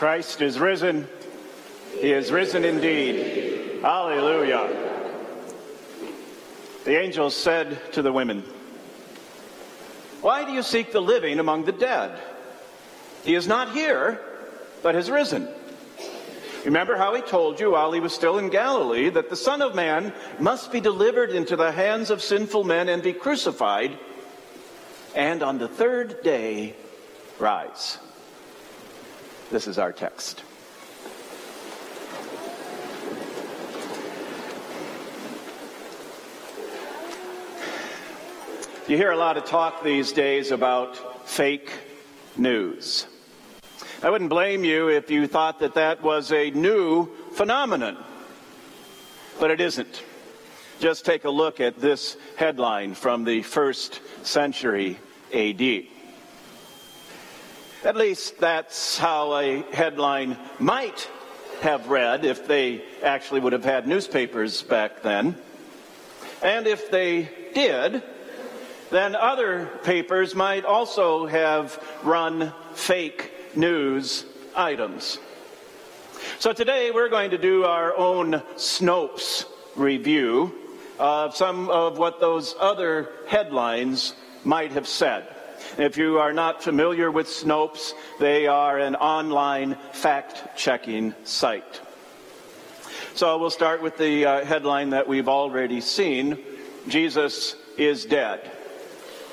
Christ is risen. He is risen indeed. Hallelujah. The angels said to the women, Why do you seek the living among the dead? He is not here, but has risen. Remember how he told you while he was still in Galilee that the Son of Man must be delivered into the hands of sinful men and be crucified, and on the third day rise. This is our text. You hear a lot of talk these days about fake news. I wouldn't blame you if you thought that that was a new phenomenon, but it isn't. Just take a look at this headline from the first century AD. At least that's how a headline might have read if they actually would have had newspapers back then. And if they did, then other papers might also have run fake news items. So today we're going to do our own Snopes review of some of what those other headlines might have said. If you are not familiar with Snopes, they are an online fact checking site. So we'll start with the uh, headline that we've already seen Jesus is dead.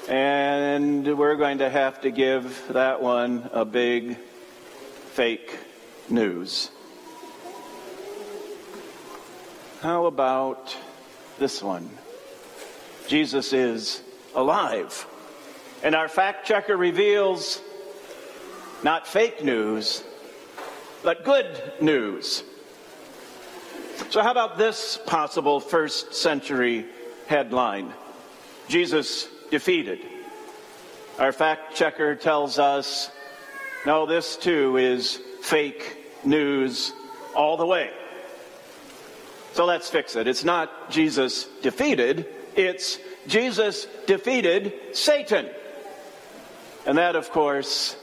And we're going to have to give that one a big fake news. How about this one? Jesus is alive. And our fact checker reveals not fake news, but good news. So, how about this possible first century headline? Jesus defeated. Our fact checker tells us no, this too is fake news all the way. So let's fix it. It's not Jesus defeated, it's Jesus defeated Satan. And that, of course,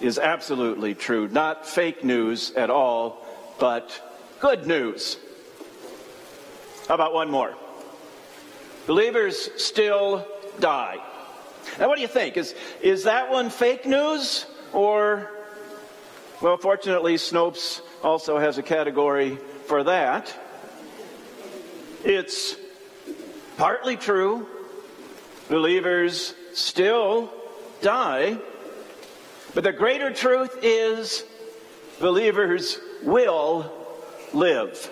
is absolutely true. Not fake news at all, but good news. How about one more? Believers still die. Now, what do you think? Is, is that one fake news? Or, well, fortunately, Snopes also has a category for that. It's partly true. Believers still die. But the greater truth is believers will live.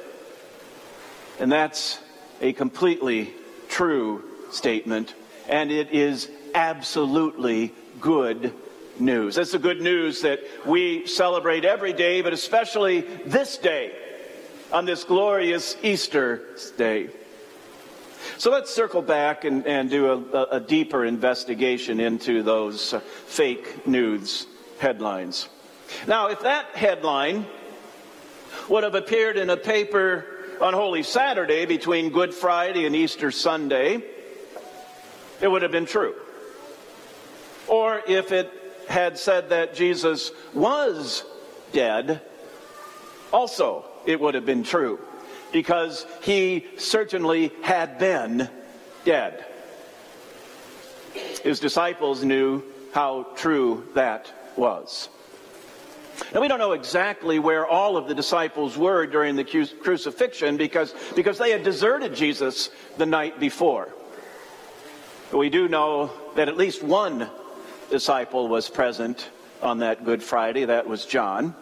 And that's a completely true statement. And it is absolutely good news. That's the good news that we celebrate every day, but especially this day, on this glorious Easter day. So let's circle back and, and do a, a deeper investigation into those uh, fake news headlines. Now, if that headline would have appeared in a paper on Holy Saturday between Good Friday and Easter Sunday, it would have been true. Or if it had said that Jesus was dead, also it would have been true because he certainly had been dead. His disciples knew how true that was. Now, we don't know exactly where all of the disciples were during the crucifixion because, because they had deserted Jesus the night before. But we do know that at least one disciple was present on that Good Friday. That was John.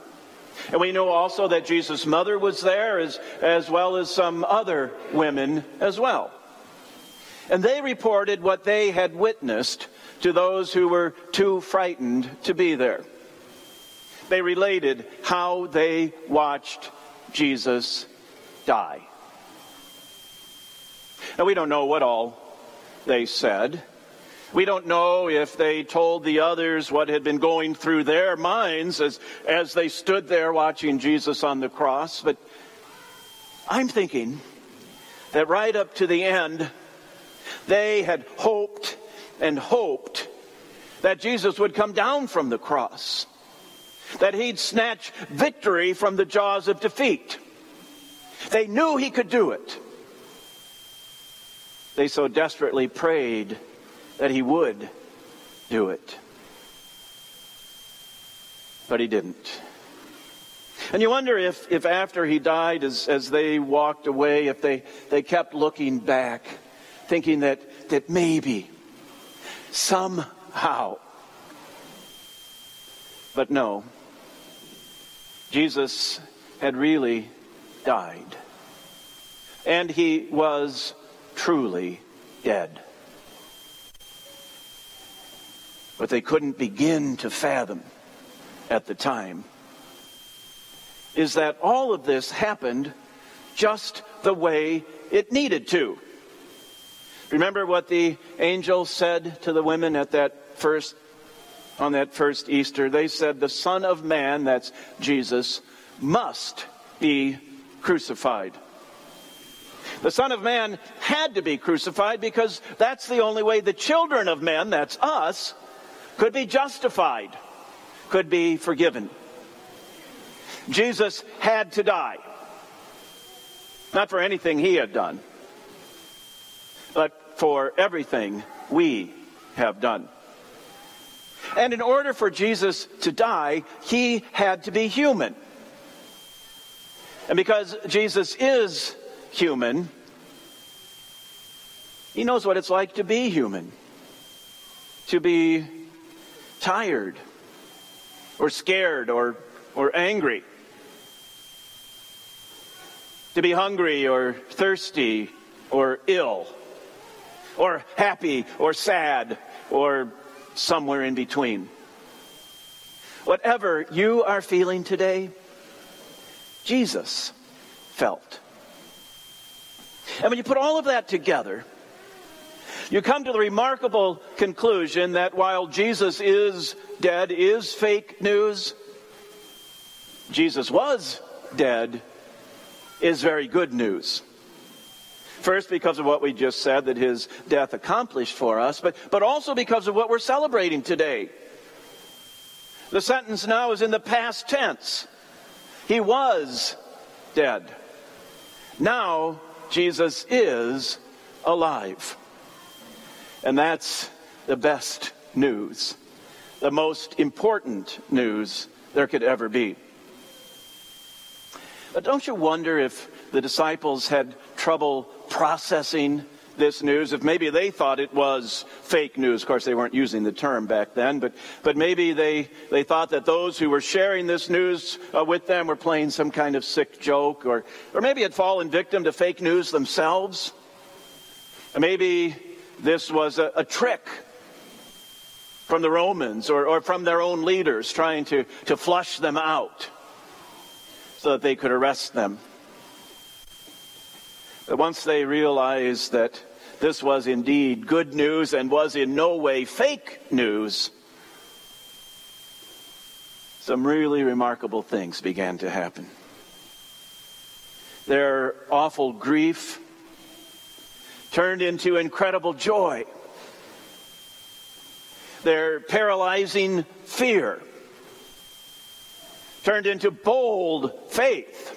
And we know also that Jesus' mother was there, as, as well as some other women as well. And they reported what they had witnessed to those who were too frightened to be there. They related how they watched Jesus die. Now, we don't know what all they said. We don't know if they told the others what had been going through their minds as, as they stood there watching Jesus on the cross, but I'm thinking that right up to the end, they had hoped and hoped that Jesus would come down from the cross. that he'd snatch victory from the jaws of defeat. They knew he could do it. They so desperately prayed that he would do it. But he didn't. And you wonder if, if after he died, as, as they walked away, if they, they kept looking back, thinking that, that maybe, somehow. But no, Jesus had really died. And he was truly dead. But they couldn't begin to fathom at the time is that all of this happened just the way it needed to. Remember what the angel said to the women at that first on that first Easter? They said the son of man, that's Jesus, must be crucified. The Son of Man had to be crucified because that's the only way the children of men, that's us, could be justified, could be forgiven. Jesus had to die. Not for anything he had done, but for everything we have done. And in order for Jesus to die, he had to be human. And because Jesus is human, he knows what it's like to be human, to be tired, or scared, or, or angry to be hungry or thirsty or ill or happy or sad or somewhere in between. Whatever you are feeling today, Jesus felt. And when you put all of that together, you come to the remarkable conclusion that while Jesus is dead, is fake news, Jesus was dead is very good news. First, because of what we just said that his death accomplished for us, but, but also because of what we're celebrating today. The sentence now is in the past tense. He was dead. Now, Jesus is alive. And that's the best news, the most important news there could ever be. But don't you wonder if the disciples had trouble processing this news, if maybe they thought it was fake news. Of course, they weren't using the term back then, but, but maybe they, they thought that those who were sharing this news uh, with them were playing some kind of sick joke, or, or maybe had fallen victim to fake news themselves. Maybe this was a, a trick from the Romans or, or from their own leaders trying to, to flush them out so that they could arrest them. But once they realized that this was indeed good news and was in no way fake news, some really remarkable things began to happen. Their awful grief turned into incredible joy. Their paralyzing fear turned into bold faith.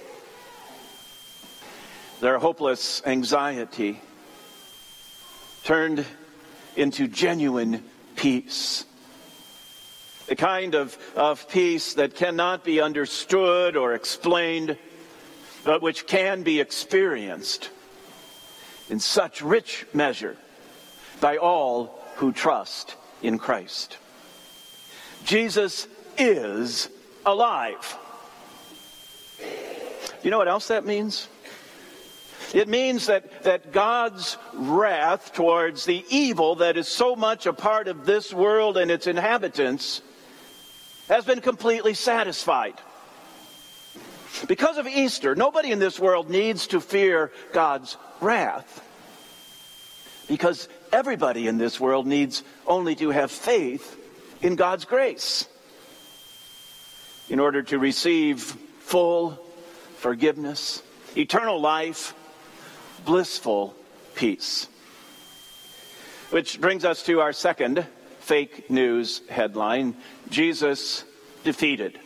Their hopeless anxiety turned into genuine peace. The kind of, of peace that cannot be understood or explained, but which can be experienced in such rich measure by all who trust in Christ. Jesus is alive. You know what else that means? It means that, that God's wrath towards the evil that is so much a part of this world and its inhabitants has been completely satisfied. Because of Easter, nobody in this world needs to fear God's wrath. Because everybody in this world needs only to have faith in God's grace in order to receive full forgiveness, eternal life, blissful peace. Which brings us to our second fake news headline Jesus defeated.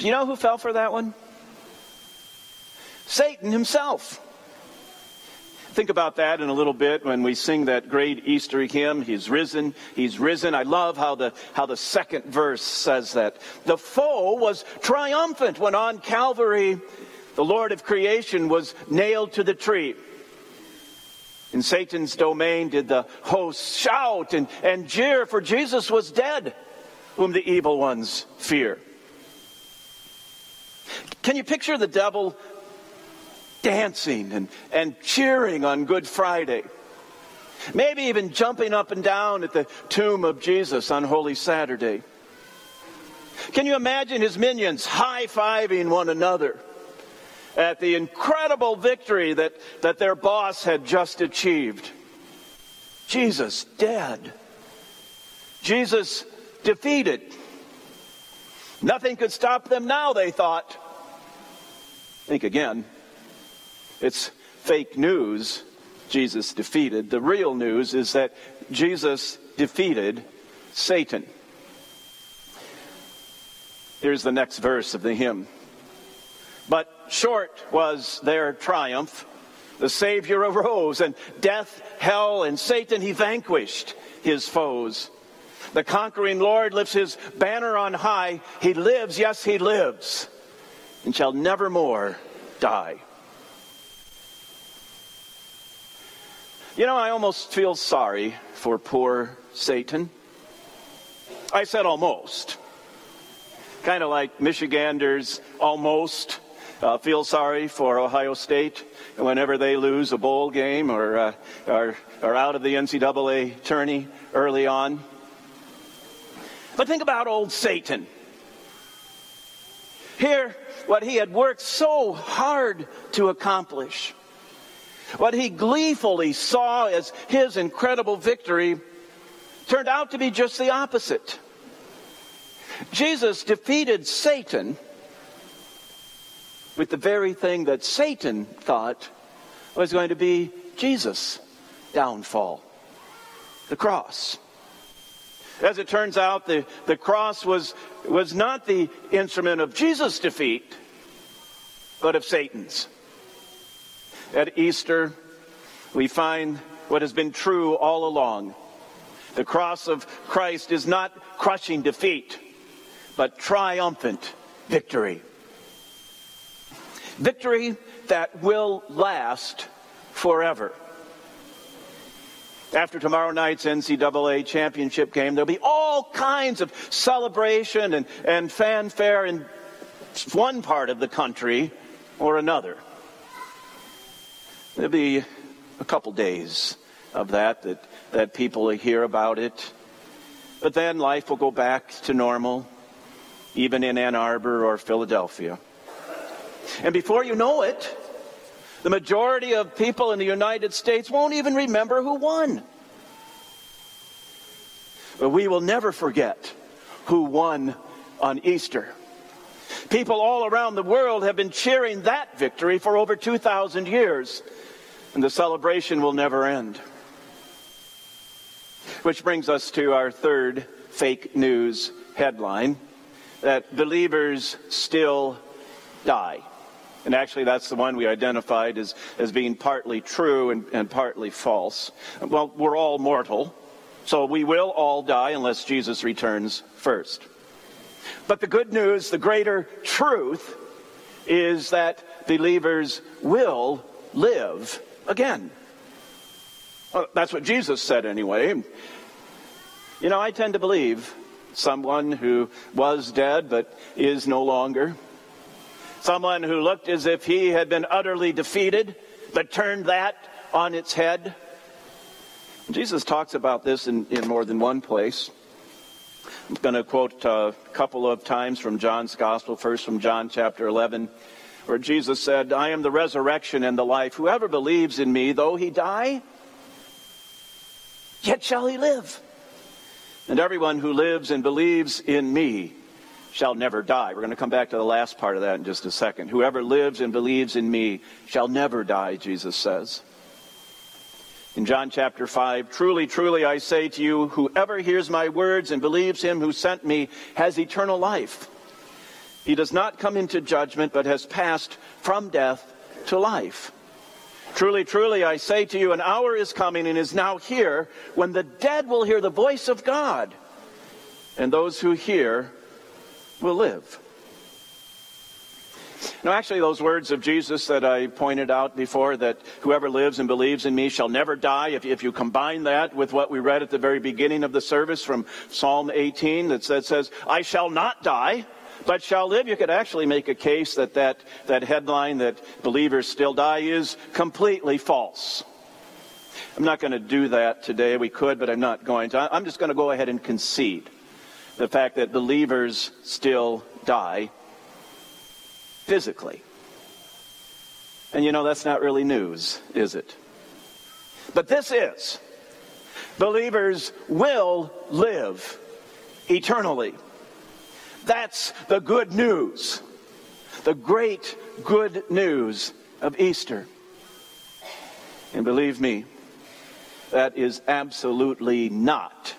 Do you know who fell for that one? Satan himself. Think about that in a little bit when we sing that great Easter hymn, He's risen, He's risen. I love how the, how the second verse says that. The foe was triumphant when on Calvary the Lord of creation was nailed to the tree. In Satan's domain did the hosts shout and, and jeer, for Jesus was dead, whom the evil ones fear. Can you picture the devil dancing and, and cheering on Good Friday. Maybe even jumping up and down at the tomb of Jesus on Holy Saturday. Can you imagine his minions high fiving one another at the incredible victory that, that their boss had just achieved? Jesus dead. Jesus defeated. Nothing could stop them now, they thought. Think again. It's fake news Jesus defeated. The real news is that Jesus defeated Satan. Here's the next verse of the hymn. But short was their triumph. The Savior arose, and death, hell, and Satan he vanquished his foes. The conquering Lord lifts his banner on high. He lives, yes, he lives, and shall never more die. You know, I almost feel sorry for poor Satan. I said almost. Kind of like Michiganders almost uh, feel sorry for Ohio State whenever they lose a bowl game or uh, are, are out of the NCAA tourney early on. But think about old Satan. Here, what he had worked so hard to accomplish what he gleefully saw as his incredible victory turned out to be just the opposite. Jesus defeated Satan with the very thing that Satan thought was going to be Jesus' downfall the cross. As it turns out, the, the cross was, was not the instrument of Jesus' defeat, but of Satan's. At Easter, we find what has been true all along. The cross of Christ is not crushing defeat, but triumphant victory. Victory that will last forever. After tomorrow night's NCAA championship game, there'll be all kinds of celebration and, and fanfare in one part of the country or another. There'll be a couple days of that, that, that people will hear about it. But then life will go back to normal, even in Ann Arbor or Philadelphia. And before you know it, the majority of people in the United States won't even remember who won. But we will never forget who won on Easter. People all around the world have been cheering that victory for over 2,000 years and the celebration will never end. Which brings us to our third fake news headline that believers still die. And actually, that's the one we identified as, as being partly true and, and partly false. Well, we're all mortal, so we will all die unless Jesus returns first. But the good news, the greater truth, is that believers will live again. Well, that's what Jesus said anyway. You know, I tend to believe someone who was dead but is no longer. Someone who looked as if he had been utterly defeated but turned that on its head. Jesus talks about this in, in more than one place. I'm going to quote a couple of times from John's Gospel, first from John chapter 11 where Jesus said, I am the resurrection and the life. Whoever believes in me, though he die, yet shall he live. And everyone who lives and believes in me shall never die. We're going to come back to the last part of that in just a second. Whoever lives and believes in me shall never die, Jesus says. In John chapter 5, truly, truly, I say to you, whoever hears my words and believes him who sent me has eternal life He does not come into judgment, but has passed from death to life. Truly, truly, I say to you, an hour is coming and is now here when the dead will hear the voice of God, and those who hear will live. Now, actually, those words of Jesus that I pointed out before, that whoever lives and believes in me shall never die, if, if you combine that with what we read at the very beginning of the service from Psalm 18 that says, I shall not die, but shall live, you could actually make a case that that, that headline that believers still die is completely false. I'm not going to do that today. We could, but I'm not going to. I'm just going to go ahead and concede the fact that believers still die physically. And you know, that's not really news, is it? But this is. Believers will live eternally. That's the good news. The great good news of Easter. And believe me, that is absolutely not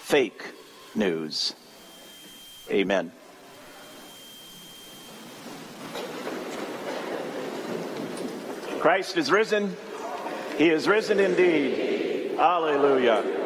fake news. Amen. Christ is risen. He is risen indeed. Hallelujah.